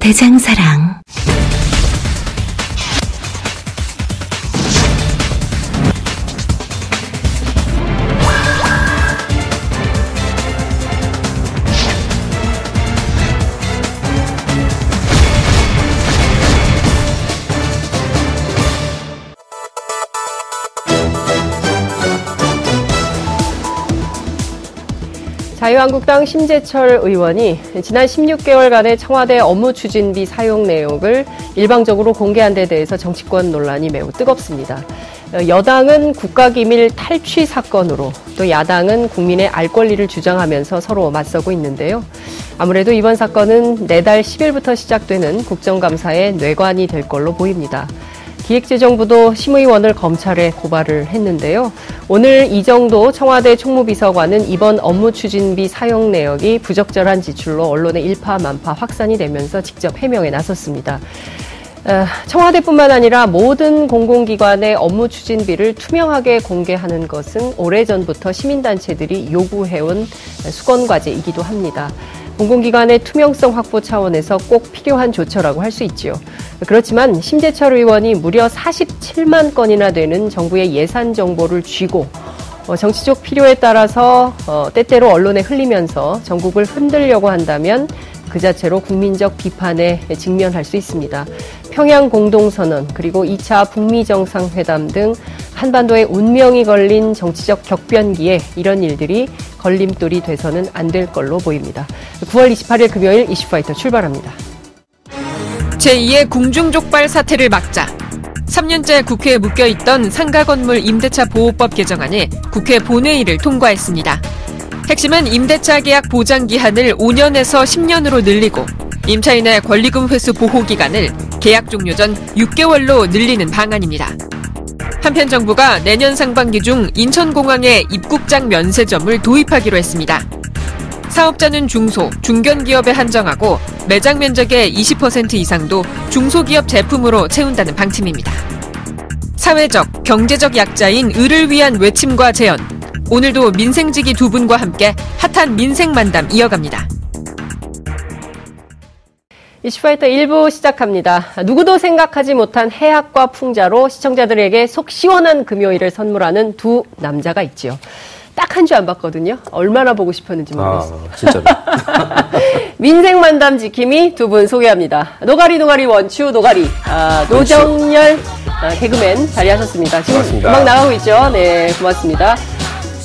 대장사랑. 자유한국당 심재철 의원이 지난 16개월간의 청와대 업무 추진비 사용 내역을 일방적으로 공개한 데 대해서 정치권 논란이 매우 뜨겁습니다. 여당은 국가기밀 탈취 사건으로 또 야당은 국민의 알 권리를 주장하면서 서로 맞서고 있는데요. 아무래도 이번 사건은 내달 10일부터 시작되는 국정감사의 뇌관이 될 걸로 보입니다. 기획재정부도 심의원을 검찰에 고발을 했는데요. 오늘 이정도 청와대 총무비서관은 이번 업무 추진비 사용 내역이 부적절한 지출로 언론의 일파만파 확산이 되면서 직접 해명에 나섰습니다. 어, 청와대뿐만 아니라 모든 공공기관의 업무 추진비를 투명하게 공개하는 것은 오래전부터 시민단체들이 요구해온 수건과제이기도 합니다. 공공기관의 투명성 확보 차원에서 꼭 필요한 조처라고 할 수 있지요. 그렇지만 심재철 의원이 무려 47만 건이나 되는 정부의 예산 정보를 쥐고 어, 정치적 필요에 따라서 어, 때때로 언론에 흘리면서 전국을 흔들려고 한다면 그 자체로 국민적 비판에 직면할 수 있습니다. 평양 공동선언 그리고 2차 북미 정상회담 등 한반도의 운명이 걸린 정치적 격변기에 이런 일들이 걸림돌이 돼서는 안 될 걸로 보입니다. 9월 28일 금요일 이슈파이터 출발합니다. 제2의 궁중족발 사태를 막자 3년째 국회에 묶여 있던 상가 건물 임대차 보호법 개정안이 국회 본회의를 통과했습니다. 핵심은 임대차 계약 보장 기한을 5년에서 10년으로 늘리고 임차인의 권리금 회수 보호 기간을 계약 종료 전 6개월로 늘리는 방안입니다. 한편 정부가 내년 상반기 중 인천공항에 입국장 면세점을 도입하기로 했습니다. 사업자는 중소, 중견기업에 한정하고 매장 면적의 20% 이상도 중소기업 제품으로 채운다는 방침입니다. 사회적, 경제적 약자인 을을 위한 외침과 재현. 오늘도 민생지기 두 분과 함께 핫한 민생 만담 이어갑니다. 이슈파이터 1부 시작합니다. 누구도 생각하지 못한 해학과 풍자로 시청자들에게 속 시원한 금요일을 선물하는 두 남자가 있지요. 딱 한 주 안 봤거든요. 얼마나 보고 싶었는지 모르겠습니다. 아, 진짜로. 민생 만담 지킴이 두 분 소개합니다. 노가리 노가리 원추 노가리 아, 노정렬 아, 개그맨 자리하셨습니다. 지금 고맙습니다. 음악 나가고 있죠. 네, 고맙습니다.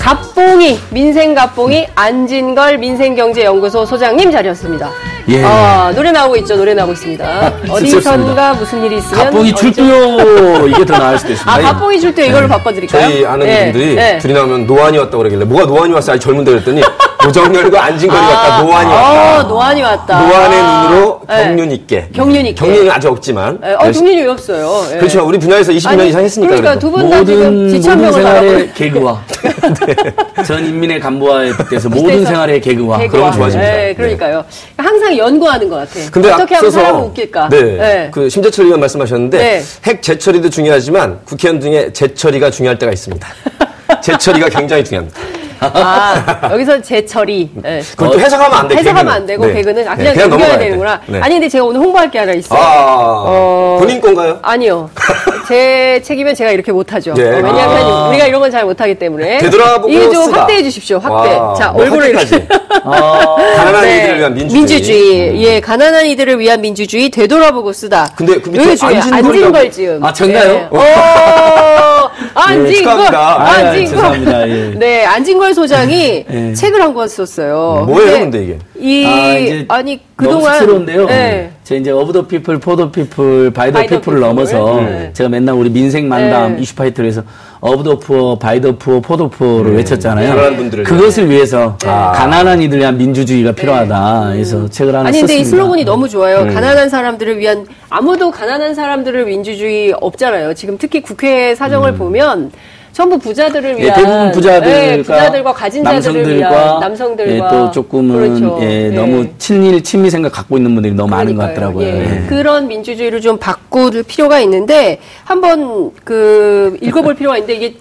갑봉이 민생 갑봉이 안진걸 민생경제연구소 소장님 자리였습니다. 예. 아, 노래 나오고 있죠. 노래 나오고 있습니다. 어디선가 무슨 일이 있으면 갑봉이 출두요 이게 더 나을 수도 있습니다. 아, 갑봉이 출두 이걸로 바꿔드릴까요? 저희 아는 네, 분들이 네. 둘이 나오면 노안이 왔다고 그러길래 뭐가 노안이 왔어? 아주 젊은데 그랬더니 노정열과 안진걸이 왔다 노안이 왔다. 어, 노안이 왔다. 노안의 눈으로 네. 경륜 있게. 경륜 있게. 경륜은 아주 없지만. 예, 어, 경륜이 왜 없어요? 예. 그렇죠. 우리 분야에서 20년 아니, 이상 했으니까. 그러니까. 두 분 다 지금 모든 모든 지천명을 생활의 개그와 전 인민의 간부와에 대해서 모든 생활의 개그와 개그와. 그런 거 좋아집니다. 예, 그러니까요. 항상 연구하는 것 같아. 근데 어떻게 하면 앞서서 사람을 웃길까? 네, 예. 그 심재철 의원 말씀하셨는데 네. 핵 재처리도 중요하지만 국회의원 중에 재처리가 중요할 때가 있습니다. 재처리가 굉장히 중요합니다. 아, 여기서 재처리. 예. 그건 또 해석하면 안 돼. 해석하면. 안 되고 네. 개그는 아, 네, 그냥, 넘겨야. 되는구나. 네. 아니 근데 제가 오늘 홍보할 게 하나 있어요. 아, 어, 본인 건가요? 아니요. 제 책임은 제가 이렇게 못하죠. 네. 어, 왜냐하면 아. 우리가 이런 건 잘 못하기 때문에. 되돌아보고 이게 좀 쓰다. 확대해 주십시오. 확대. 와, 자, 뭐 얼굴을. 이렇게. 가난한 네. 이들을 위한 민주주의. 음. 예, 가난한 이들을 위한 민주주의 되돌아보고 쓰다. 근데 그 밑에 요게 중요해요. 안진걸이라고- 안진걸 지음. 아, 전가요? 예. 오, 안진걸. 아, 예, 안진걸. 죄송합니다. 예. 네, 안진걸 소장이 예. 책을 한 권 썼어요. 뭐예요, 근데 이게? 이, 아, 이제 아니, 너무 그동안. 쑥스러운데요. 네. 저 이제 오브 더 피플, 포더 피플, 바이 더 By the 피플을 people. 넘어서 네. 제가 맨날 우리 민생 만담 네. 이슈 파이터에서 of the poor, by the poor, for the poor를 외쳤잖아요. 가난한 분들을 그것을 위해서 가난한 이들을 위한 민주주의가 필요하다. 그래서 책을 하나 아니 근데 이 썼습니다. 슬로건이 너무 좋아요. 가난한 사람들을 위한 아무도 가난한 사람들을 민주주의 없잖아요. 지금 특히 국회 사정을 보면 전부 부자들을 예, 위한 대부분 부자들과, 네, 부자들과 가진 자들을 위한 남성들과 예, 또 조금은 그렇죠. 예, 예. 너무 친일 친미 생각 갖고 있는 분들이 너무 많은 것 그러니까요. 같더라고요. 예. 예. 그런 민주주의를 좀 바꿀 필요가 있는데 한번 그 읽어볼 필요가 있는데 이게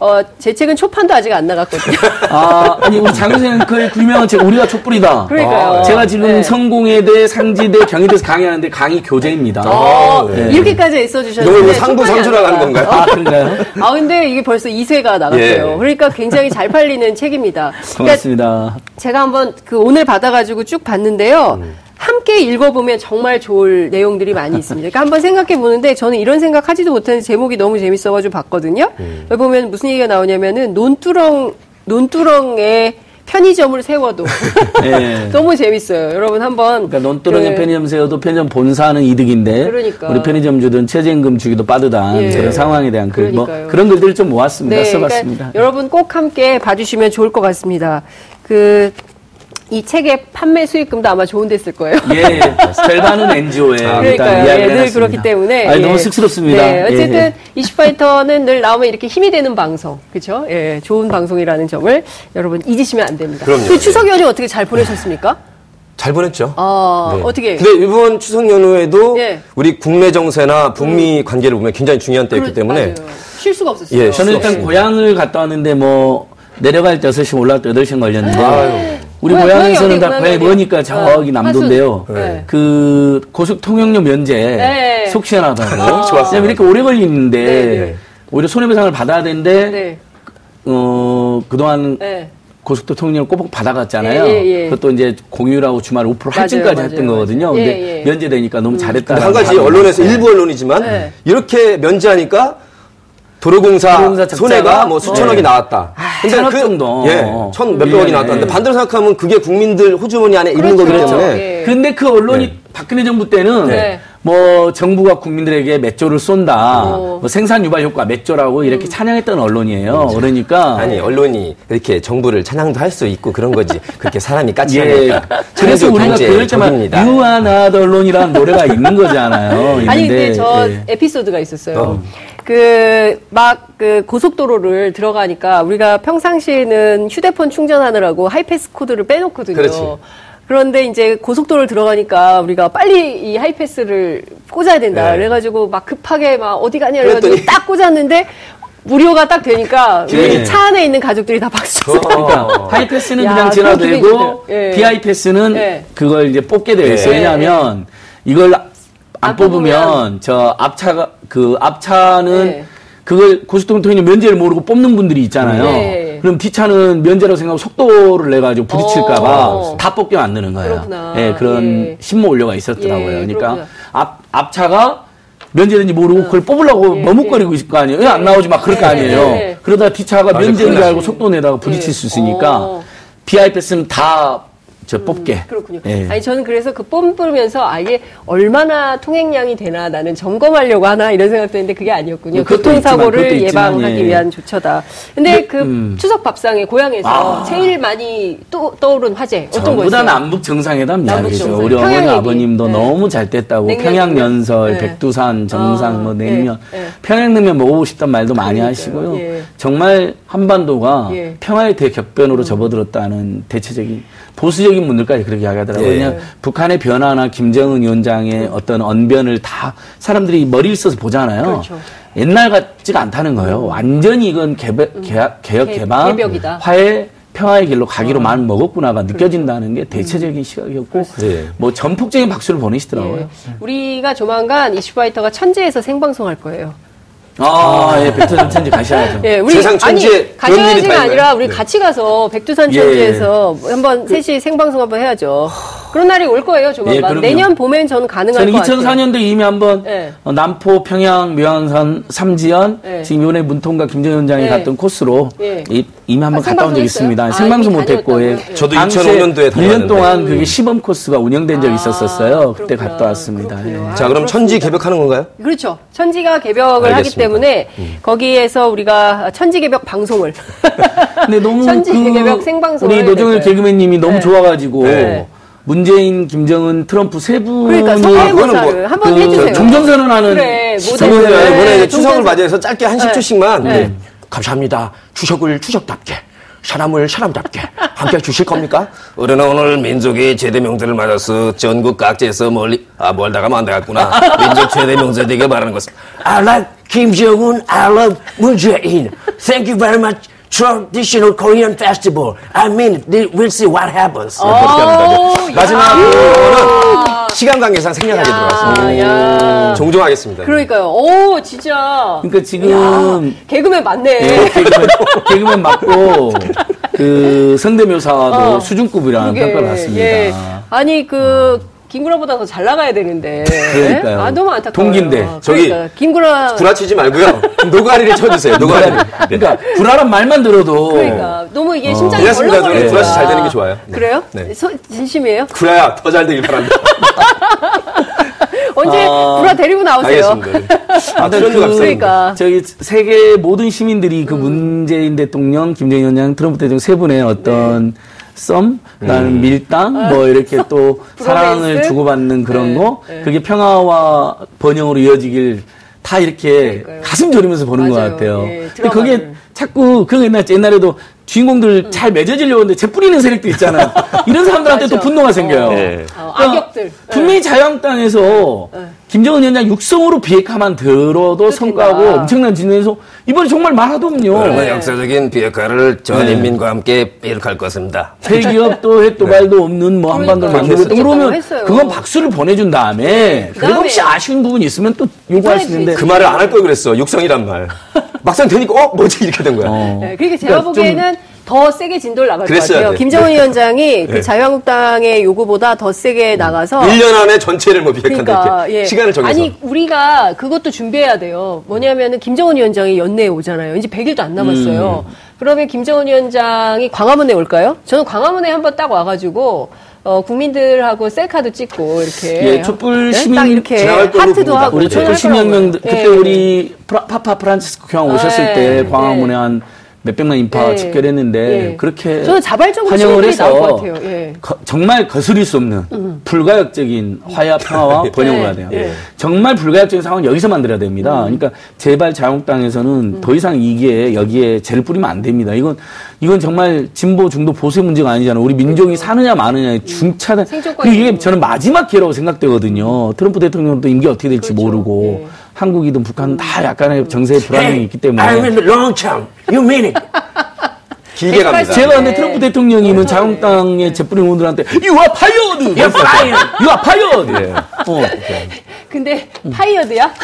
어, 제 책은 초판도 아직 안 나갔거든요. 아, 아니 우리 장 선생님 그 유명한 책 우리가 촛불이다. 그러니까요. 제가 지금 네. 성공회대, 상지대, 경희대에서 강의하는데 강의 교재입니다. 어, 네. 이렇게까지 이거 써주셨는데 뭐 상부 나가는 나가. 건가요? 아, 그런가요? 아 근데 이게 벌써 2세가 나갔어요. 예. 그러니까 굉장히 잘 팔리는 책입니다. 그러니까 고맙습니다. 제가 한번 그 오늘 받아가지고 쭉 봤는데요. 함께 읽어보면 정말 좋을 내용들이 많이 있습니다. 그러니까 한번 생각해 보는데 저는 이런 생각 하지도 못했는데 제목이 너무 재밌어가지고 봤거든요. 여기 보면 무슨 얘기가 나오냐면은 논두렁 논두렁에 편의점을 세워도 예. 너무 재밌어요. 여러분 한번 그러니까 논두렁에 그- 편의점 세워도 편의점 본사는 이득인데 그러니까. 우리 편의점주들은 최저임금 주기도 빠듯한 예. 그런 상황에 대한 그 뭐. 그런 글들을 좀 모았습니다. 써봤습니다. 그러니까 여러분 꼭 함께 봐주시면 좋을 것 같습니다. 그 이 책의 판매 수익금도 아마 좋은 데쓸 거예요. 예, 절반은 NGO에 일단 그러니까요. 예, 늘 해놨습니다. 그렇기 때문에. 아니, 예. 너무 쑥스럽습니다. 네, 어쨌든 예. 이슈파이터는 늘 나오면 이렇게 힘이 되는 방송, 그렇죠? 예, 좋은 방송이라는 점을 여러분 잊으시면 안 됩니다. 그럼요. 그 추석 연휴 어떻게 잘 보내셨습니까? 잘 보냈죠. 아, 네. 어떻게? 근데 이번 추석 연휴에도 예. 우리 국내 정세나 북미 관계를 보면 굉장히 중요한 때였기 때문에 맞아요. 쉴 수가 없었어요. 예, 저는 일단 네. 고향을 갔다 왔는데 뭐 내려갈 때 6시 올라갈 때 8시간 걸렸는데 아유. 우리 고향- 고향에서는 다 고향이 머니까? 저기 어, 남도인데요. 하수. 네. 그 고속 통영료 면제 네. 속 시원하다고. 좋았어요. 왜냐면 이렇게 오래 걸리는데 네, 네. 오히려 손해배상을 받아야 되는데 네. 어 그동안 네. 고속도로 통영을 꼬박 받아갔잖아요. 예, 예, 예. 그것도 이제 공휴일하고 주말 5% 할증까지 맞아요, 했던 맞아요. 거거든요. 예, 근데 예. 면제되니까 너무 잘했다. 근데 한 가지 언론에서 일부 언론이지만 네. 이렇게 면제하니까 도로공사, 도로공사? 손해가 뭐 수천억이 네. 나왔다. 천억 정도. 예, 천 몇백억이 예. 나왔다. 근데 반대로 생각하면 그게 국민들 호주머니 안에 있는 그렇죠. 거기 때문에 예. 근데 그 언론이 네. 박근혜 정부 때는 네. 뭐 정부가 국민들에게 몇 조를 쏜다, 어. 음. 뭐 생산 유발 효과 몇 조라고 이렇게 찬양했던 언론이에요. 그러니까 아니 언론이 이렇게 정부를 찬양도 할 수 있고 그런 거지 그렇게 사람이 예. 까칠하니까 그래서 창조 우리가 그럴 때만. 유한하드 언론이라는 노래가 있는 거잖아요. 아니 있는데, 근데 저 예. 에피소드가 있었어요. 어. 그 막 그 고속도로를 들어가니까 우리가 평상시에는 휴대폰 충전하느라고 하이패스 코드를 빼놓거든요. 그렇지. 그런데 이제 고속도로를 들어가니까 우리가 빨리 이 하이패스를 꽂아야 된다. 네. 그래가지고 막 급하게 막 어디 가냐 그래가지고 그랬더니- 딱 꽂았는데 무료가 딱 되니까 예. 차 안에 있는 가족들이 다 박수 쳤어요. 그러니까 하이패스는 야, 그냥 지나도 되고. 비하이패스는 예. 그걸 이제 뽑게 되어 있어요. 예. 왜냐하면 이걸 안 안 뽑으면 뽑으면 저 앞차가 그 앞차는 예. 그걸 고속도로 통행료 면제를 모르고 뽑는 분들이 있잖아요. 예. 그럼 뒷차는 면제라고 생각하고 속도를 내 가지고 부딪힐까봐 어. 다 뽑게 만드는 거예요. 그렇구나. 예, 그런 예. 신모 올려가 있었더라고요. 예, 그러니까 그렇구나. 앞 앞차가 면제된지 모르고 그걸 뽑으려고 예, 머뭇거리고 있을 거 아니에요. 왜 안 나오지 막 그럴 거 예, 아니에요. 예. 그러다 뒷차가 맞아, 면제인 줄 알고. 속도 내다가 부딪힐 예. 수 있으니까 어. 비하이 패스는 다 저 뽑게. 그렇군요. 예. 아니 저는 그래서 그 뽑으면서 아예 얼마나 통행량이 되나 나는 점검하려고 하나 이런 생각도 했는데 그게 아니었군요. 교통사고를 예방하기 예. 위한 조처다. 근데 근데, 그 음. 추석 밥상에 고향에서 아. 제일 많이 또 떠오른 화제 어떤 거였어요? 남북 정상회담 이야기죠. 우리 평양 어머니. 아버님도 네. 너무 잘 됐다고 냉면, 평양 연설, 냉면. 네. 백두산, 정상, 아, 뭐 냉면, 네, 네. 평양냉면 먹어보고 싶단 말도 많이 그러니까요. 하시고요. 예. 정말 한반도가 예. 음. 평화의 대격변으로 접어들었다는 대체적인 보수적인 분들까지 그렇게 이야기하더라고요. 예. 그냥 북한의 변화나 김정은 위원장의 어떤 언변을 다 사람들이 머리를 써서 보잖아요. 그렇죠. 옛날 같지가 않다는 거예요. 완전히 이건 개벽, 개혁, 개혁 개- 개방, 개벽이다. 어. 화해, 평화의 길로 가기로 마음 먹었구나가 느껴진다는 게 대체적인 시각이었고, 네. 뭐 전폭적인 박수를 보내시더라고요. 예. 우리가 조만간 이슈파이터가 천재에서 생방송할 거예요. 아, 예, 베트남 천지 가셔야죠. 예, 우리 세상 천지에 아니 가셔야지가 다 아니라? 우리 네. 같이 가서 백두산 예. 천지에서 한번 셋이 생방송 한번 해야죠. 그런 날이 올 거예요, 예, 조만간. 그럼요. 내년 봄엔 저는 가능할 저는 것 같아요. 2004년도에 이미 한번 네. 어, 남포, 평양, 묘양산, 삼지연 네. 지금 이번에 문통과 김정 위원장이 네. 갔던 코스로 예. 이, 이미 한번 아, 갔다 온 적이 생방송 있습니다. 생방송 아, 이미 못했고 예. 저도 당시에 2005년도에 1년 다녔는데. 동안 그게 시범 코스가 운영된 적이 아, 있었었어요. 그때 그렇구나. 갔다 왔습니다. 예. 자, 그럼 천지 개벽하는 건가요? 그렇죠. 천지가 개벽을 하기 알겠습니다. 때문에 거기에서 우리가 천지 개벽 방송을 근데 너무 천지 그 개벽 생방송을 우리 노정일. 개그맨님이 너무 네. 좋아가지고 네. 문재인, 김정은, 트럼프 세 분이 그러니까 성대모사를 뭐- 한번 그 해주세요. 종전선언하는 그래. 저번에 네, 이번에 종전선- 추석을 맞이해서 짧게 한 네. 10초씩만 네. 감사합니다. 추석을 추석답게 사람을 사람답게 함께 주실 겁니까? 우리는 오늘 민족의 최대 명절을 맞아서 전국 각지에서 멀리 아 멀다 가면 안 되겠구나. 민족 최대 명절 되게 바라는 것은 I like Kim Jong-un, I love Jae-in. Thank you very much. Traditional Korean festival. I mean, it. we'll see what happens. 그렇게 합니다. 이제. 마지막으로는 시간 관계상 생략하게 들어갔습니다. 아, 야. 종종 하겠습니다. 그러니까요. 오, 진짜. 그러니까 지금 야, 개그맨 맞네. 예, 개그맨, 개그맨 맞고 그 성대묘사도 어. 수준급이라는 평가를 받습니다. 예. 아니 그 김구라보다 더 잘 나가야 되는데. 그러니까요. 아 너무 안타까워요. 동기인데. 저기 그러니까 김구라. 구라치지 말고요. 노가리를 쳐주세요. 노가리. 그러니까 불안한 말만 들어도 그러니까 너무 이게 심장이 이해했습니다. 벌렁거리는 저는 구라씨. 잘 되는 게 좋아요. 네. 그래요? 네. 소- 진심이에요? 구라야 더 잘 되길 바랍니다. 언제 아, 구라 데리고 나오세요? 알겠습니다. 아, 아무튼 트렌드 그-. 그러니까. 저기 세계 모든 시민들이 음. 그 문재인 대통령, 김정일 위원장, 트럼프 대통령 세 분의 어떤 썸, 그다음 밀당, 뭐 이렇게 또 사랑을 네. 주고받는 그런 네, 거, 네. 그게 평화와 번영으로 이어지길 다 이렇게 그러니까요. 가슴 졸이면서 보는 것 맞아요. 같아요. 예, 근데 그게. 자꾸 그 옛날 옛날에도 주인공들 음. 잘 맺어지려고 하는데 재 뿌리는 세력도 있잖아. 이런 사람들한테 또. 분노가 생겨요. 네. 어, 그러니까 악역들. 분명히 자유한국당에서 네. 김정은 위원장 육성으로 비핵화만 들어도 그렇겠다. 성과하고 엄청난 진전에서 이번에 정말 말하더군요. 네. 역사적인 비핵화를 전 네. 인민과 함께 이룩할 것입니다. 대기업도 핵도발도 없는 뭐 한반도를 그러니까요. 만들고 있다 그렇게 그러면 했어요. 그건 박수를 보내준 다음에 그 다음에 혹시 아쉬운 부분이 있으면 또 요구할 수. 있는데 그 말을 안 할 걸 그랬어. 육성이란 말. 막상 되니까 어 뭐지 이렇게 된 거야. 어. 네, 그러니까 제가 그러니까 좀- 보기에는 더 세게 진도를 나갈 것 같아요. 돼. 김정은 네. 위원장이 그 네. 자유한국당의 요구보다 더 세게 나가서 1년 안에 전체를 뭐 비핵화한다 그러니까 예. 시간을 정해서. 아니 우리가 그것도 준비해야 돼요. 뭐냐면은 김정은 위원장이 연내에 오잖아요. 이제 100일도 안 남았어요. 음. 그러면 김정은 위원장이 광화문에 올까요? 저는 광화문에 한번 딱 와가지고 어, 국민들하고 셀카도 찍고 이렇게 예, 촛불 네? 시민 딱 이렇게 하트도. 하고 우리 네. 촛불 거라고요. 그때 예. 우리 파파 프란치스코 교황 오셨을 네. 때 네. 광화문에 한 몇백만 인파 예. 집결했는데 예. 그렇게 저는 자발적으로 환영을 해서. 예. 거- 정말 거스릴 수 없는 불가역적인 화해와 평화와 번영을 네. 해야 돼요. 예. 정말 불가역적인 상황은 여기서 만들어야 됩니다. 그러니까 제발 자유한국당에서는 더 이상 이게 여기에 죄를 뿌리면 안 됩니다. 이건 이건 정말 진보 중도 보수의 문제가 아니잖아요. 우리 민족이 사느냐 마느냐의 중차단. 생존권이 그리고 이게 저는 마지막 기회라고 생각되거든요. 트럼프 대통령도 임기 어떻게 될지 그렇죠. 모르고 예. 한국이든 북한은 다 약간의 정세의 불안이 있기 때문에. I'm in the long term. You mean it? 길게 갑니다. 제가 근데 네. 트럼프 대통령이면 자유한국당의 재뿌린 의원들한테 You are fired! You're fired! You are fired! 예. 어. 근데 fired야?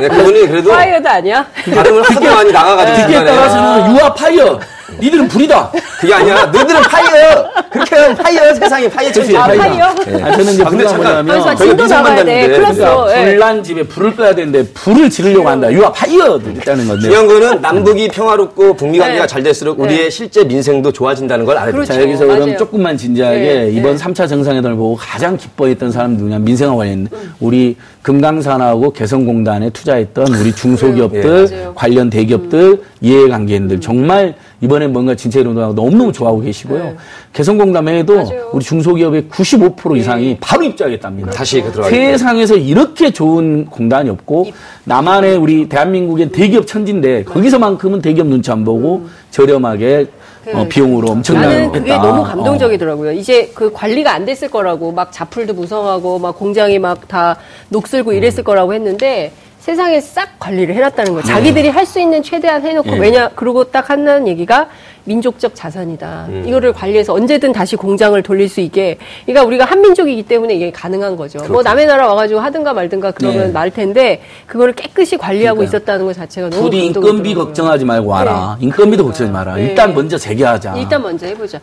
네, 그분이 그래도 fired 아니야? 발음을 하도 많이 나가가지고 듣기에 중간에 따라서는 You are fired! 니들은 불이다! 그게 아니야. 너희들은 fire. 그렇게 하면 파이어 세상에 파이어 천지. 아, 파이어? 예. 아, 저는 이제 아, 근데 잠깐. 뭐냐면 그래서 저희가. 만났는데 클래스. 그러니까 예. 불난 집에 불을 꺼야 되는데 불을 지르려고 한다. You are fired! 있다는 건데. 중요한 거는 남북이 평화롭고 북미 관계가 네. 잘 될수록 우리의 실제 민생도 좋아진다는 걸 알아야 그렇죠. 자, 여기서 그럼 맞아요. 조금만 진지하게 네, 이번 네. 3차 정상회담을 보고 가장 기뻐했던 사람 누구냐, 민생과 관련, 우리 금강산하고 개성공단에 투자했던 우리 중소기업들, 네. 관련 대기업들, 이해관계인들, 정말 이번 에 뭔가 진짜 이론하고 너무너무 좋아하고 계시고요. 네. 개성공단에도 맞아요. 우리 중소기업의 95% 이상이 바로 입주하겠답니다. 다시 그 들어가겠다. 세상에서 이렇게 좋은 공단이 없고 나만의 우리 대한민국의 대기업 천지인데 거기서만큼은 대기업 눈치 안 보고 저렴하게 어, 비용으로 엄청나게 나는 그게 했다. 너무 어. 감동적이더라고요. 이제 그 관리가 안 됐을 거라고 막 자풀도 무성하고 막 공장이 막 다 녹슬고 이랬을 거라고 했는데 세상에 싹 관리를 해놨다는 거예요. 자기들이 할 수 있는 최대한 해놓고 예. 왜냐 그러고 딱 하는 얘기가 민족적 자산이다. 이거를 관리해서 언제든 다시 공장을 돌릴 수 있게. 그러니까 우리가 한민족이기 때문에 이게 가능한 거죠. 뭐 남의 나라 와가지고 하든가 말든가 그러면 네. 말 텐데 그거를 깨끗이 관리하고 그러니까요. 있었다는 것 자체가 너무 부디 인건비. 걱정하지 말고 와라. 인건비도 걱정하지 마라. 네. 일단 먼저 재개하자. 일단 먼저 해보자.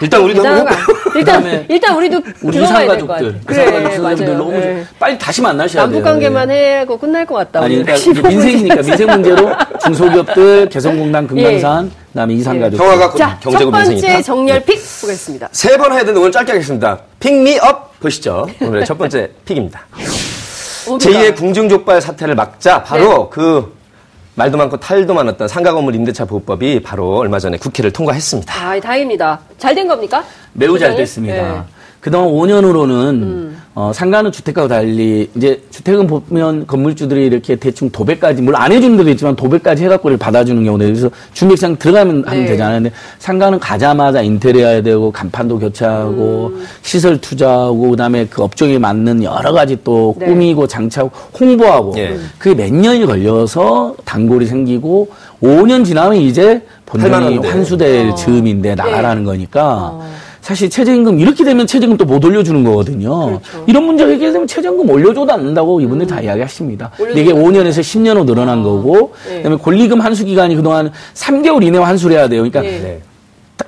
일단 우리도? 일단 일단 우리도 우리 이산가족들, 같아. 이산가족 선생님들 맞아요. 너무 네. 빨리 다시 만나셔야 돼요. 남북 관계만 하고 끝날 것 같다. 아니. 그러니까 민생이니까 민생 문제로 중소기업들, 개성공단, 금강산, 그 다음에 이산가족. 평화가 자, 첫 경제고 번째 민생이다. 정렬 pick 보겠습니다. 세 번 해야 되는데 오늘 짧게 하겠습니다. pick me up 보시죠. 오늘의 첫 번째 pick입니다. 뭡니까? 제2의 궁중족발 사태를 막자 바로 그 말도 많고 탈도 많았던 상가 건물 임대차 보호법이 바로 얼마 전에 국회를 통과했습니다. 아, 다행입니다. 잘 된 겁니까? 매우 잘? 됐습니다. 네. 그동안 5년으로는 음. 어, 상가는 주택과 달리 이제 주택은 보면 건물주들이 이렇게 대충 도배까지 물론 안 해주는 데도 있지만 도배까지 해갖고 받아주는 경우도 있어요. 그래서 주택장 들어가면 하면 네. 되잖아요. 근데 상가는 가자마자 인테리어 해야 되고 간판도 교체하고 음. 시설 투자하고 그다음에 그 업종에 맞는 여러 가지 또 네. 꾸미고 장착하고 홍보하고 예. 그게 몇 년이 걸려서 단골이 생기고 5년 지나면 이제 본전이. 환수될 어. 즈음인데 나가라는 거니까 어. 사실 최저임금 이렇게 되면 최저임금 또 못 올려주는 거거든요. 그렇죠. 이런 문제가 해결되면 최저임금 올려줘도 않는다고 이분들 다 이야기하십니다. 이게 5년에서 10년으로 늘어난 거고, 네. 그다음에 권리금 환수 기간이 그동안 3개월 이내에 환수를 해야 돼요. 그러니까 네. 네.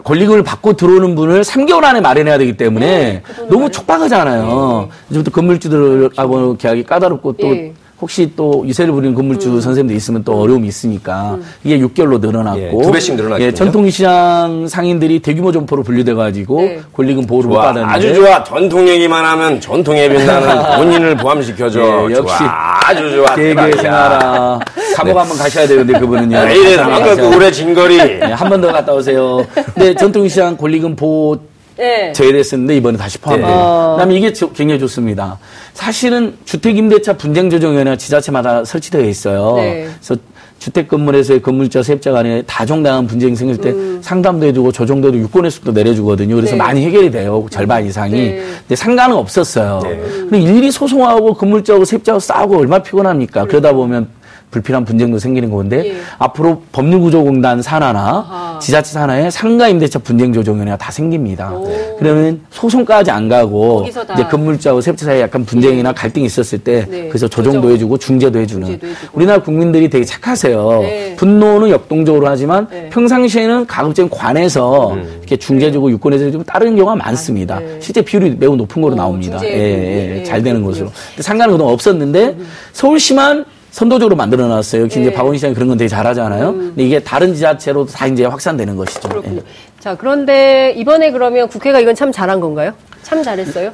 권리금을 받고 들어오는 분을 3개월 안에 마련해야 되기 때문에 네, 너무 촉박하잖아요. 이제부터 건물주들하고 계약이 까다롭고 또 예. 혹시 또 유세를 부리는 건물주 음. 선생님도 있으면 또 어려움이 있으니까 이게 6개월로 늘어났고 예, 두 배씩 늘어났군요. 예, 전통시장 상인들이 대규모 점포로 분류돼 가지고 네. 권리금 보호를 못 좋아, 받았는데 아주 좋아. 전통 얘기만 하면 전통에 빛나는 본인을 포함시켜줘. 예, 역시 좋아, 아주 좋아. 대박이야. 생활아 감옥 한번 가셔야 되는데 그분은요. 왜 이래 한번 나만 그 오래 진거리. 네, 한번 더 갔다 오세요. 근데 전통시장 권리금 보호 네. 제외됐었는데 이번에 다시 포함돼요. 네. 그다음에 이게 저- 굉장히 좋습니다. 사실은 주택임대차 분쟁조정위원회가 지자체마다 설치되어 있어요. 네. 그래서 주택 건물에서의 건물자 세입자 간에 다정당한 분쟁이 생길 때 상담도 해주고 조정도 해주고 유권의숙도 내려주거든요. 그래서 음. 네. 많이 해결이 돼요. 절반 이상이. 네. 근데 상가는 없었어요. 네. 근데 일일이 소송하고 건물자하고 세입자하고 싸우고 얼마나 피곤합니까? 그러다 보면 불필요한 분쟁도 생기는 건데 예. 앞으로 법률구조공단 산하나 아하. 지자체 산하에 상가임대차 분쟁조정위원회가 다 생깁니다. 오. 그러면 소송까지 안 가고. 이제 건물자하고 세입자 사이에 약간 분쟁이나 갈등이 있었을 때 네. 그래서 조정도 조정. 해주고 중재도 해주는 중재도. 우리나라 국민들이 되게 착하세요. 네. 분노는 역동적으로 하지만 네. 평상시에는 가급적 관해서 이렇게 중재주고 유권해주고 따르는 경우가 많습니다. 네. 실제 비율이 매우 높은 거로 어, 나옵니다. 예, 예. 예, 잘 되는. 것으로. 상가는 그동안 없었는데 서울시만 선도적으로 만들어 놨어요. 역시 이제 네. 박원희 시장이 그런 건 되게 잘하잖아요. 근데 이게 다른 지자체로도 다 이제 확산되는 것이죠. 그렇군요. 예. 자, 그런데 이번에 그러면 국회가 이건 참 잘한 건가요? 참 잘했어요?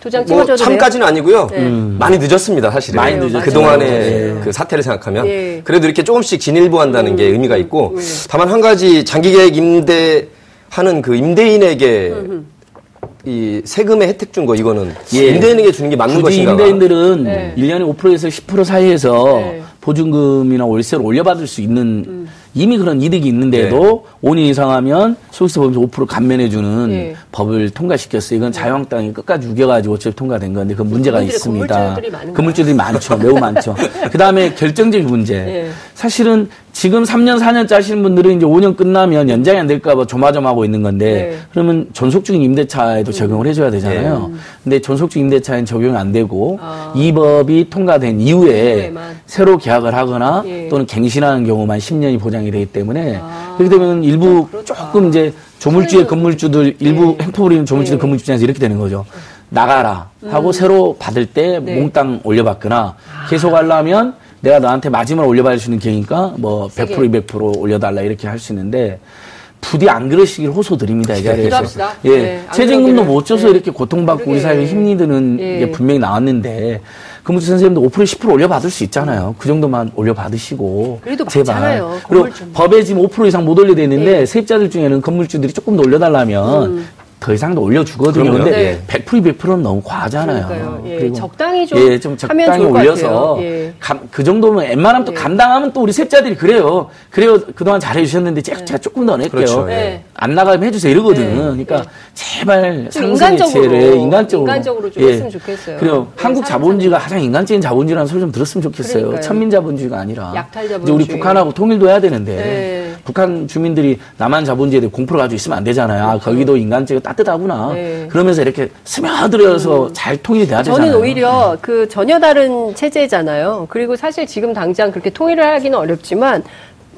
도장 뭐 찍어줘도 돼요? 참까지는 아니고요. 네. 많이 늦었습니다, 사실은. 많이 늦었죠. 그 동안의 네. 그 사태를 생각하면 예. 그래도 이렇게 조금씩 진일보한다는 게 의미가 있고 음. 다만 한 가지 장기 계획 임대 하는 그 임대인에게 이 세금의 혜택 준 거 이거는 예. 임대인에게 주는 게 맞는 것인가? 임대인들은 네. 일 1년에 5%에서 10% 사이에서 네. 보증금이나 월세를 올려받을 수 있는 음. 이미 그런 이득이 있는데도 5년 이상 하면 소득세 법에서 5% 감면해주는 네. 법을 통과시켰어요. 이건 자유한국당이 끝까지 우겨가지고 어차피 통과된 건데 그 문제가 그분들의 있습니다. 건물주들이 많은가요? 건물주들이 많죠. 매우 많죠. 그 다음에 결정적인 문제. 네. 사실은 지금 3년, 4년 짜시는 분들은 이제 5년 끝나면 연장이 안 될까봐 조마조마하고 있는 건데 네. 그러면 전속적인 임대차에도 적용을 해줘야 되잖아요. 근데 전속적 임대차에는 적용이 안 되고 아. 이 법이 통과된 이후에 이후에만. 새로 계약을 하거나 예. 또는 갱신하는 경우만 10년이 보장이 되기 때문에 아. 그렇게 되면 일부 그렇다. 조금 이제 조물주의 건물주들 일부 예. 횡포 부리는 조물주들 예. 건물주 입장에서 이렇게 되는 거죠. 나가라 하고 새로 받을 때 네. 몽땅 올려받거나 계속 하려면 내가 너한테 마지막으로 수 있는 기회니까 뭐 100% 200% 올려달라 이렇게 할 수 있는데 부디 안 그러시길 호소드립니다 이 자리에서. 그럽시다. 예, 네, 안 최저임금도. 못 줘서 네. 이렇게 고통받고. 우리 사회에 힘이 드는 예. 게 분명히 나왔는데 근무주 선생님도 5% 10% 올려받을 수 있잖아요. 그 정도만 올려받으시고 그래도 제발. 많잖아요, 그리고. 법에 지금 5% 이상 못 올려야 되는데 예. 세입자들 중에는 건물주들이 조금 더 올려달라면 더 이상도 올려주거든요. 근데 네. 100% 200%는 너무 과하잖아요. 예, 그리고 적당히 좀 예, 좀 적당히 올려서 같아요. 예. 감- 그 정도면 웬만하면 또 예. 감당하면 또 우리 세입자들이 그래요. 그래요. 그동안 잘해주셨는데 제가, 제가 조금 더 낼게요. 그렇죠. 네. 안 나가면 해주세요 이러거든. 그러니까 제발 좀 상승의체를 인간적으로, 인간적으로 인간적으로 좀 했으면 좋겠어요. 그리고 네, 한국 자본주의가 가장 인간적인 자본주의라는 소리 좀 들었으면 좋겠어요. 그러니까요. 천민 자본주의가 아니라 약탈 이제 우리 자본주의. 북한하고 통일도 해야 되는데 네. 북한 주민들이 남한 자본주의에 대해 공포를 가지고 있으면 안 되잖아요. 아, 거기도 인간적이 따 뜻하구나. 네. 그러면서 이렇게 스며들어서 잘 통일이 돼야 되잖아요. 저는 오히려 그 전혀 다른 체제잖아요. 그리고 사실 지금 당장 그렇게 통일을 하기는 어렵지만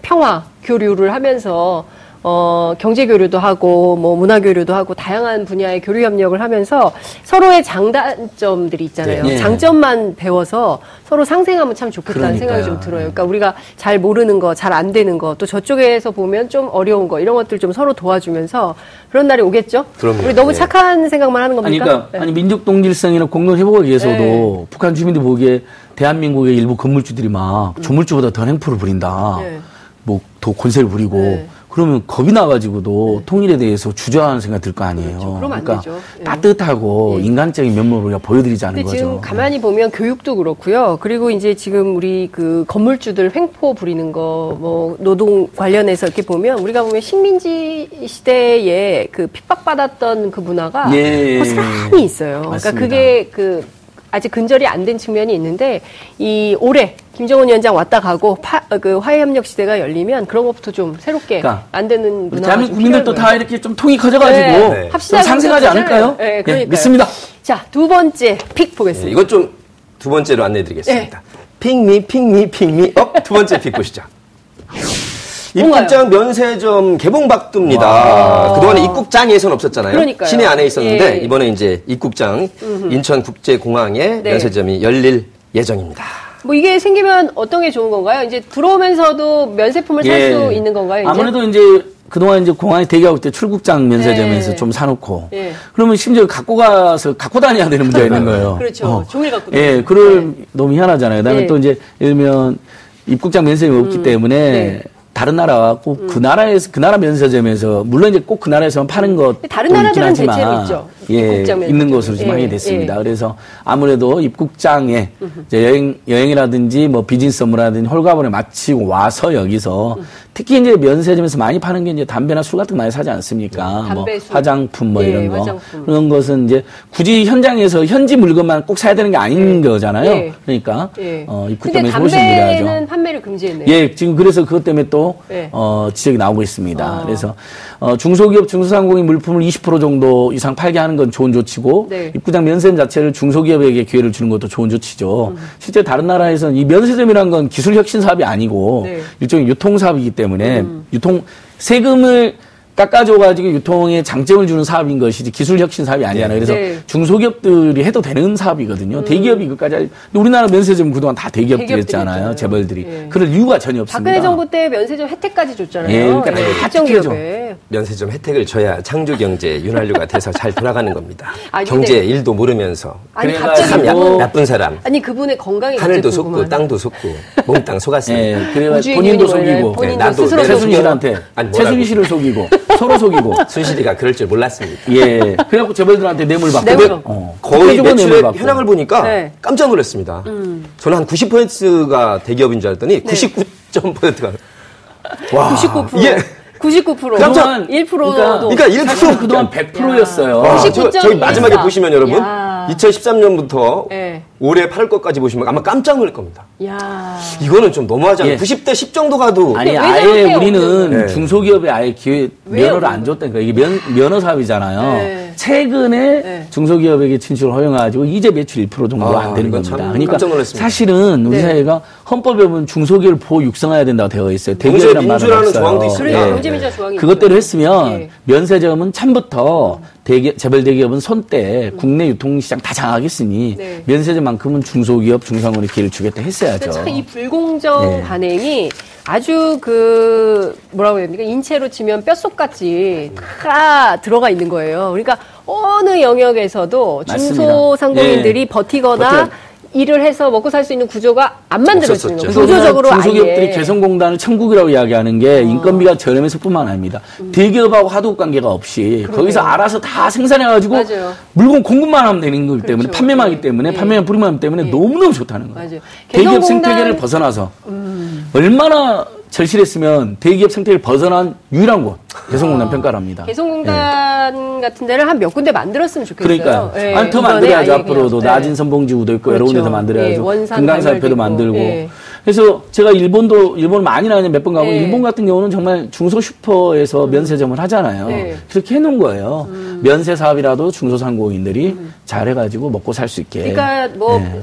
평화 교류를 하면서 어, 경제 교류도 하고 뭐 문화 교류도 하고 다양한 분야의 교류 협력을 하면서 서로의 장단점들이 있잖아요. 네. 장점만 배워서 서로 상생하면 참 좋겠다는 생각이 좀 그러니까요. 들어요. 그러니까 우리가 잘 모르는 거, 잘 안 되는 거, 또 저쪽에서 보면 좀 어려운 거 이런 것들 좀 서로 도와주면서 그런 날이 오겠죠. 그럼요. 우리 너무 네. 착한 생각만 하는 아니, 겁니까? 그러니까 네. 아니 민족 동질성이나 공동 회복을 위해서도 네. 북한 주민들 보기에 대한민국의 일부 건물주들이 막 조물주보다 더 행포를 부린다. 네. 뭐더 권세를 부리고 네. 그러면 겁이 나가지고도 통일에 대해서 주저하는 생각 들 거 아니에요. 그렇죠. 그러면 안 러니까 되죠. 예. 따뜻하고 인간적인 면모를 우리가 보여드리자는 근데 거죠. 지금 가만히 보면 교육도 그렇고요. 그리고 이제 지금 우리 그 건물주들 횡포 부리는 거, 뭐 노동 관련해서 이렇게 보면 우리가 보면 식민지 시대에 그 핍박받았던 그 문화가 예. 고스란히 있어요. 그러니까 맞습니다. 그게 그 아직 근절이 안 된 측면이 있는데 이 올해 김정은 위원장 왔다 가고 파, 어, 그 화해협력 시대가 열리면 그런 것부터 좀 새롭게 그러니까 안 되는 문화가 대한민국 좀 국민들도 다 이렇게 좀 통이 커져가지고 네. 네. 합시다. 좀 상생하지 않을까요? 네, 예, 그러니까요. 믿습니다. 자, 두 번째 pick 보겠습니다. 네, 이것 좀 두 번째로 안내해드리겠습니다. pick me, pick me, pick me, up! 두 번째 pick 보시죠. 입국장 면세점 개봉박두입니다. 그동안에 입국장에선 없었잖아요. 그러니까요. 시내 안에 있었는데 예. 이번에 이제 입국장 인천국제공항에 네. 면세점이 열릴 예정입니다. 뭐 이게 생기면 어떤 게 좋은 건가요? 이제 들어오면서도 면세품을 살 예. 수 있는 건가요? 이제? 아무래도 이제 그동안 이제 공항에 대기하고 때 출국장 면세점에서 네. 좀 사놓고 예. 그러면 심지어 갖고 가서 갖고 다녀야 되는 문제가 있는 거예요. 그렇죠. 종일 갖고 예. 그럴 너무 희한하잖아요. 그다음에 예. 또 이제 예를 들면 입국장 면세점이 없기 때문에 네. 다른 나라와 꼭그 나라에서 그 나라 면세점에서 물론 이제 꼭 그 나라에서만 파는 것 다른 나라들은 대체로 있죠. 예, 면세점. 있는 것으로 좀 예, 하게 됐습니다. 예. 그래서 아무래도 입국장에 이제 여행 여행이라든지 뭐 비즈니스 업무라든지 홀가분을 마치고 와서 여기서 특히 이제 면세점에서 많이 파는 게 이제 담배나 술 같은 거 많이 사지 않습니까? 뭐 담배, 술. 화장품 뭐 예, 이런 거 화장품. 그런 것은 이제 굳이 현장에서 현지 물건만 꼭 사야 되는 게 아닌 거잖아요. 예. 그러니까 예. 어, 입국장에서 훨씬 담배는 유리하죠. 판매를 금지했네요. 예, 지금 그래서 그것 때문에 또, 예. 어, 지적이 나오고 있습니다. 아. 그래서, 어, 중소기업, 중소상공인 물품을 20% 정도 이상 팔게 하는 건 좋은 조치고, 네. 입구장 면세점 자체를 중소기업에게 기회를 주는 것도 좋은 조치죠. 음. 실제 다른 나라에서는 이 면세점이란 건 기술 혁신 사업이 아니고, 네. 음. 일종의 유통 사업이기 때문에, 유통, 세금을 깎아줘가지고 유통에 장점을 주는 사업인 것이지 기술 혁신 사업이 아니잖아요. 그래서 네. 음. 중소기업들이 해도 되는 사업이거든요. 대기업이 그까지 근데 우리나라 면세점 그동안 다 대기업들이었잖아요. 재벌들이. 예. 그럴 이유가 전혀 없습니다. 박근혜 정부 때 면세점 혜택까지 줬잖아요. 예, 그러니까 다 특정 특혜죠. 기업에. 면세점 혜택을 줘야 창조 경제 윤활유가 돼서 잘 돌아가는 겁니다. 아니, 근데- 경제 일도 모르면서 아니 그래가지고 갑자기 뭐 나쁜 사람. 아니 그분의 건강이 하늘도 속고. 땅도 속고 몽땅 속았습니다. 예, 그래가 본인도 속이고, 본인도 나도 스스로 내 최순 속여. 씨한테, 아니, 뭐라고. 최순 씨를 속이고, 서로 속이고, 순실이가 그럴 줄 몰랐습니다. 예. 그래갖고 재벌들한테 뇌물 받고, 뇌물 어, 받고. 거의 받고. 현황을 보니까 네. 음. 깜짝 놀랐습니다. 저는 한 90%가 대기업인 줄 알았더니 네. 99.%가 와 99%. 예. 99%. 깜짝- 1%도 그러니까, 그러니까 1% 사실 그동안 100%였어요. 와, 저, 99.14. 저기 마지막에 보시면 여러분 야. 2013년부터 예. 올해 8월 것까지 보시면 아마 깜짝 놀랄 겁니다. 야. 이거는 좀 너무하지 않아요? 예. 90대 10 정도 가도 아니, 왜 아예 우리는 네. 중소기업에 아예 기회, 면허를? 안 줬다니까. 이게 면, 면허 사업이잖아요. 네. 최근에 네. 중소기업에게 진출을 허용해가지고 이제 매출 1% 정도가 아, 안 되는 겁니다. 참 그러니까. 사실은 우리 네. 사회가 헌법에 보면 중소기업을 보호 육성해야 된다고 되어 있어요. 대기업이란 말은 민주라는 없어요. 조항도 있습니다. 그래요. 예. 경제민주화 조항이 그것대로 있어요. 했으면 예. 면세점은 처음부터 대기, 재벌 대기업은 손때 국내 유통시장 다 장악했으니 네. 면세점만큼은 중소기업, 중상공인에 기회를 주겠다 했어야죠. 참 이 불공정 네. 반행이 아주 그 뭐라고 해야 됩니까 인체로 치면 뼛속같이 다 들어가 있는 거예요. 그러니까 어느 영역에서도 맞습니다. 중소상공인들이 예. 버티거나 버텨. 일을 해서 먹고 살 수 있는 구조가 안 만들어지는. 없었었죠. 구조적으로 중소기업들이. 개성공단을 천국이라고 이야기하는 게 인건비가 저렴해서 뿐만 아닙니다. 대기업하고 하도급 관계가 없이 거기서 알아서 다 생산해가지고 맞아요. 물건 공급만 하면 되는 거기 때문에 그렇죠. 판매만 하기 예. 때문에 예. 판매만 뿌리만 하기 때문에 예. 너무너무 좋다는 거예요. 맞아요. 대기업 개성공단- 생태계를 벗어나서 얼마나 절실했으면 대기업 생태를 벗어난 유일한 곳 개성공단 평가랍니다. 개성공단 같은 데를 한 몇 군데 만들었으면 좋겠어요. 예. 그러니까 예, 아니 더 만들어야죠 앞으로도 낮은 예. 선봉지구도 있고 여러 그렇죠. 군데서 만들어야죠. 예, 발달도 만들고. 예. 그래서 제가 일본도 일본 많이 나는 몇번 가고 예. 일본 같은 경우는 정말 중소 슈퍼에서 면세점을 하잖아요. 네. 그렇게 해놓은 거예요. 면세 사업이라도 중소상공인들이 잘해가지고 먹고 살 수 있게. 그러니까 뭐 네.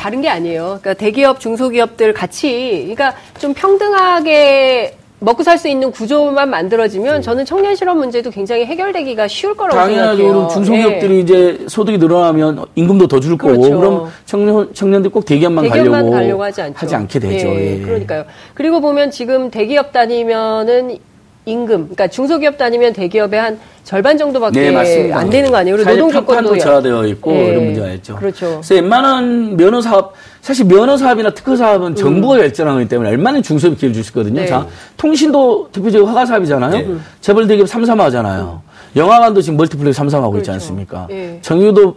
다, 다른 게 아니에요. 그러니까 대기업, 중소기업들 같이 그러니까 좀 평등하게 먹고 살 수 있는 구조만 만들어지면 저는 청년 실업 문제도 굉장히 해결되기가 쉬울 거라고 당연하죠. 생각해요. 그럼 중소기업들이 예. 이제 소득이 늘어나면 임금도 더 줄 거고 그렇죠. 그럼 청년 청년들 꼭 대기업만, 대기업만 가려고, 가려고 하지 않죠. 않게 되죠. 예, 예. 그러니까요. 그리고 보면 지금 대기업 다니면은 임금, 그러니까 중소기업 다니면 대기업의 한 절반 정도밖에 네. 안 되는 거 아니에요? 그리고 노동 조건도 저하되어 있고 예, 이런 문제가 있죠. 그렇죠. 그래서 웬만한 면허 사업, 사실 면허 사업이나 특허 사업은 정부가 결정하기 때문에 얼마나 중소기업 기회를 줄 수 있거든요. 음. 네. 자, 통신도 대표적인 허가 사업이잖아요. 재벌 대기업 삼사 하잖아요. 영화관도 지금 멀티플렉스 삼사 하고 있지 그렇죠. 않습니까? 예. 정유도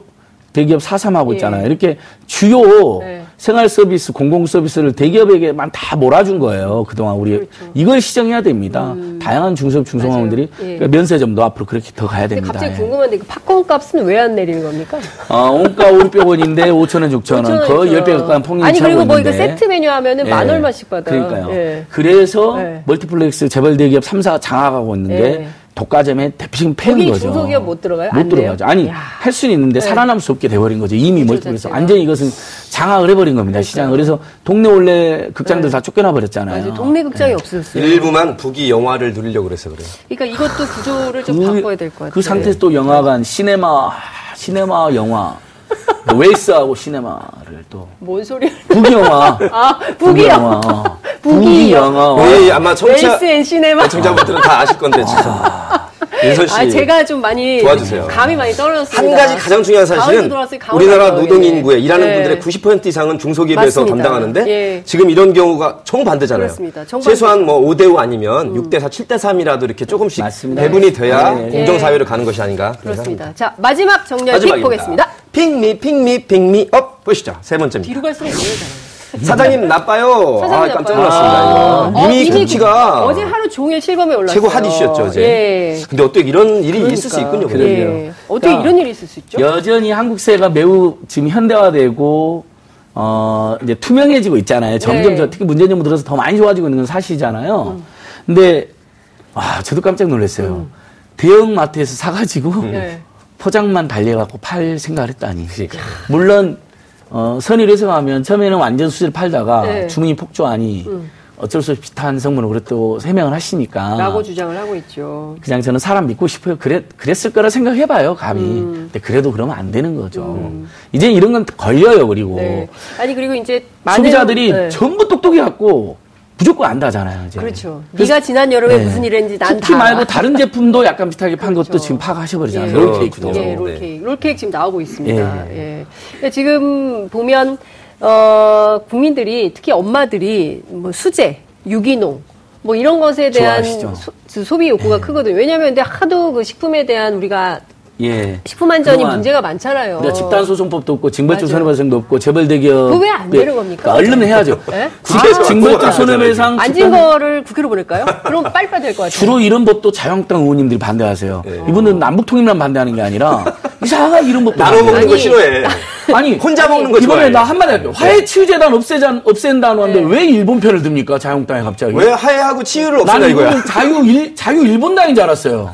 대기업 사사 하고 예. 있잖아요. 이렇게 주요 네. 생활 서비스, 공공 서비스를 대기업에게만 다 몰아준 거예요. 그동안 우리 그렇죠. 이걸 시정해야 됩니다. 다양한 중소기업 중소상공인들이 맞아요. 예. 그러니까 면세점도 앞으로 그렇게 더 가야 됩니다. 갑자기 예. 궁금한데 그 팝콘 값은 왜 안 내리는 겁니까? 아, 원가 500원인데 5천 원, 6천 원. 거의 10배 가까운 폭리를 아니 그리고 뭐 이거. 세트 메뉴 하면은 예. 만 얼마씩 받아요. 그러니까요. 예. 그래서 네. 멀티플렉스 재벌 대기업 3사 장악하고 있는데 예. 독과점의 대표적인 폐해인 거죠. 중소기업 못 들어가요? 못? 들어가죠. 아니 야. 할 수는 있는데 네. 살아남을 수 없게 돼버린 거죠. 이미 멀티플렉스 자체가. 완전히 이것은 장악을 해버린 겁니다. 시장. 그래서 동네 원래 극장들 다 쫓겨나 버렸잖아요. 맞아요. 동네 극장이 네. 없어졌어요. 일부만 부귀영화를 누리려고 그래서 그래요. 그러니까 이것도 구조를 좀 바꿔야 될 것 같아요. 그 상태에서 또 영화관, 시네마, 시네마 영화, 웨이스하고 시네마를 또 뭔 소리야? 북이 영화. 아, 북이 영화. 어. 북이 북이 영화. 영화. 예, 아마 청취자 웨이스 앤 시네마. 청자분들은 다 아실 건데 지금 윤선 씨 아, 제가 좀 많이 도와주세요. 감이 많이 떨어졌습니다. 한 가지 가장 중요한 사실은 우리나라 왔어요, 노동 이제. 인구의 일하는 네. 분들의 90% 이상은 중소기업에서 맞습니다. 담당하는데 예. 지금 이런 경우가 정반대잖아요. 그렇습니다. 정반대. 음. 최소한 뭐 5대 5 아니면 6대 4, 7대 3이라도 이렇게 조금씩 맞습니다. 배분이 돼야 네. 공정 사회로 가는 것이 아닌가. 그렇습니다. 자, 마지막 정렬 팁 마지막입니다. 보겠습니다. pick me pick me pick me up 보시죠. 세 번째입니다. 뒤로 갈수록. 사장님 나빠요. 사장님 아, 깜짝 나빠요. 놀랐습니다. 이거. 어, 이미 수치가 어제 하루 종일 실검에 올랐어요. 최고 핫 이슈였죠, 어제. 예. 근데 어떻게 이런 일이 있을 수 그러니까. 있군요. 그래요. 그래요. 예. 어떻게 그러니까 이런 일이 있을 수 있죠? 여전히 한국 사회가 매우 지금 현대화되고 어 이제 투명해지고 있잖아요. 점점 네. 저 특히 문재인 정부 들어서 더 많이 좋아지고 있는 건 사실이잖아요. 근데 와 저도 깜짝 놀랐어요. 대형 마트에서 사가지고 네. 포장만 달려갖고 팔 생각을 했다니. 그러니까. 물론 어, 선의를 해석하면 처음에는 완전 수지를 팔다가 네. 주문이 폭주하니 어쩔 수 없이 비슷한 성분으로 그랬다고 해명을 하시니까 라고 주장을 하고 있죠. 그냥 저는 사람 믿고 싶어요. 그랬, 그랬을 거라 생각해봐요, 감히. 음. 근데 그래도 그러면 안 되는 거죠. 이제 이런 건 걸려요, 그리고. 네. 아니 그리고 이제 많은 소비자들이 네. 전부 똑똑해 갖고 무조건 안다잖아요, 이제. 그렇죠. 네가 지난 여름에 네. 무슨 일 했는지 난 쿠키 다. 말고 다른 제품도 약간 비슷하게 판 것도 그렇죠. 지금 파악하셔버리잖아요. 예. 롤케이크도. 예, 네. 롤케이크. 롤케이크 지금 나오고 있습니다. 예. 예. 지금 보면, 어, 국민들이, 특히 엄마들이, 뭐, 수제, 유기농, 뭐, 이런 것에 대한. 소, 소비 욕구가 크거든요. 왜냐하면 근데 하도 그 식품에 대한 우리가 예. 식품 안전이 문제가 많잖아요. 우리가 집단 소송법도 없고 징벌적. 손해배상도 없고 재벌 대기업 그거 왜안 되는 겁니까? 얼른 해야죠. 예? 징- 징벌적 아, 손해배상 집단- 거를 국회로 보낼까요? 그럼 빨리빨리 될 것 같아요. 주로 이런 법도 자유한국당 의원님들이 반대하세요. 이분은 남북 통일만 반대하는 게 아니라 이상하게 이런 법도 나눠 먹는 아니, 거 싫어해. 아니 혼자 먹는 거 이번에 좋아해. 나 한마디 할게요. 화해 치유재단 없애자 없앤다는 하는데 왜 일본 편을 듭니까 자유한국당이 갑자기? 왜 하해하고 치유를 없앤다 나는 이거야? 이거는 자유 일 자유 일본당인 줄 알았어요.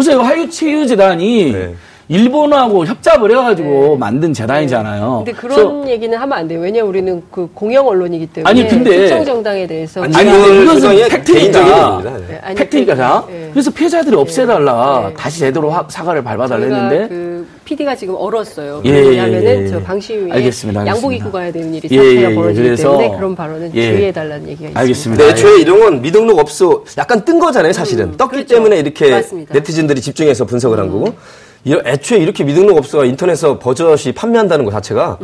보세요 화해 치유 재단이 네. 일본하고 협잡을 해가지고 만든 재단이잖아요. 근데 그래서 그런 얘기는 하면 안 돼요. 왜냐 우리는 그 공영 언론이기 때문에 아니, 근데- 특정 정당에 대해서 아니, 근데 일종의 팩트니까. 네. 네, 팩트니까 자. 그- 예. 그래서 피해자들이 없애달라. 네. 다시 제대로 화- 사과를 밟아달라 했는데 그 PD가 지금 얼었어요. 예, 왜냐하면은 예, 예. 저 방심위에 알겠습니다, 알겠습니다. 양복 입고 가야 되는 일이 예, 사태가 예, 예. 벌어지기 그래서- 때문에 그런 발언은 예. 주의해달라는 얘기가 있습니다. 알겠습니다. 근데 애초에 이런 건 미등록 업소 약간 뜬 거잖아요, 사실은. 떴기 그렇죠. 때문에 이렇게 맞습니다. 네티즌들이 집중해서 분석을 한 거고. 이- 애초에 이렇게 미등록 업소가 인터넷에서 버젓이 판매한다는 것 자체가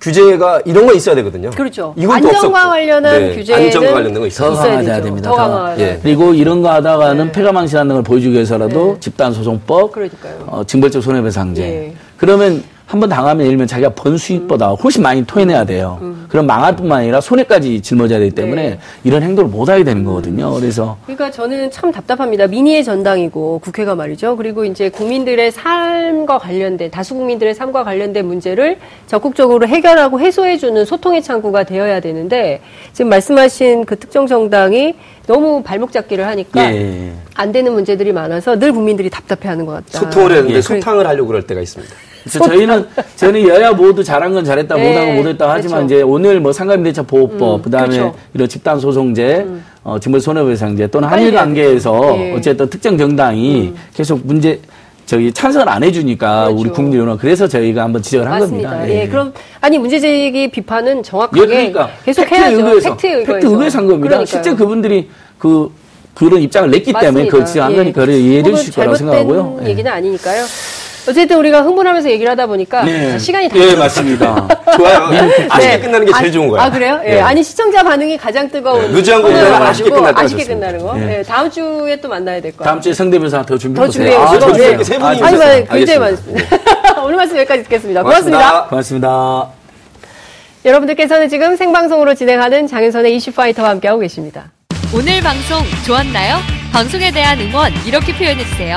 규제가 이런 거 있어야 되거든요. 그렇죠. 안전과 없었고. 관련한 네, 규제는 안전과 관련된 거 있어야 강화돼야 되죠. 됩니다. 더 더. 강화해야 예. 그리고 이런 거 하다가는 폐가망신하는 걸 보여주기 위해서라도 네. 집단소송법, 그러니까요. 어, 징벌적 손해배상제. 예. 그러면 한 번 당하면 예를 들면 자기가 번 수익보다 훨씬 많이 토해내야 돼요. 그럼 망할 뿐만 아니라 손해까지 짊어져야 되기 때문에 네. 이런 행동을 못 하게 되는 거거든요. 그래서 그러니까 저는 참 답답합니다. 민의의 전당이고 국회가 말이죠. 그리고 이제 국민들의 삶과 관련된 다수 국민들의 삶과 관련된 문제를 적극적으로 해결하고 해소해 주는 소통의 창구가 되어야 되는데 지금 말씀하신 그 특정 정당이 너무 발목 잡기를 하니까 예. 안 되는 문제들이 많아서 늘 국민들이 답답해하는 것 같다. 소통을 했는데 예. 소탕을 하려고 그럴 때가 있습니다. 그래서 저희는 저는 여야 모두 잘한 건 잘했다, 네, 못한 건 못했다 하지만 그렇죠. 이제 오늘 뭐 상가임대차 보호법, 음, 그다음에 그렇죠. 이런 집단 소송제, 어, 징벌 손해배상제 또는 한일 관계에서. 예. 어쨌든 특정 정당이 계속 문제 저기 찬성을 안 해주니까 그렇죠. 우리 국민들은 그래서 저희가 한번 지적을 한 맞습니다. 겁니다. 예. 그럼 아니 문제제기 비판은 예, 정확하게 그러니까 계속 해야죠. 의거해서 팩트에 의거해서. 팩트 의거해서 한 겁니다. 그러니까요. 실제 그분들이 그 그런 입장을 냈기 때문에 맞습니다. 그걸 지적한 예. 거니까 그걸 이해해 혹은 주실 거라고 생각하고요. 예. 얘기는 아니니까요. 어쨌든 우리가 흥분하면서 얘기를 하다 보니까 네. 시간이 다 예. 맞습니다. 좋아요. 아쉽게 네. 끝나는 게 제일 아, 좋은 거예요. 아 그래요? 예. 예. 아니 시청자 반응이 가장 뜨거운 네, 루즈한 코너여가지고 거보다는 아쉽게 때가 아쉽게. 끝나는 거. 예. 예, 다음 주에 또 만나야 될 거예요. 다음 주에 성대모사 더 준비해 더 보세요. 준비해 아, 예. 이렇게 세 분이 아니, 있었어요. 굉장히. 많습니다. 오늘 말씀 여기까지 듣겠습니다. 고맙습니다. 고맙습니다. 고맙습니다. 여러분들께서는 지금 생방송으로 진행하는 장윤선의 이슈파이터와 함께하고 계십니다. 오늘 방송 좋았나요? 방송에 대한 응원 이렇게 표현해주세요.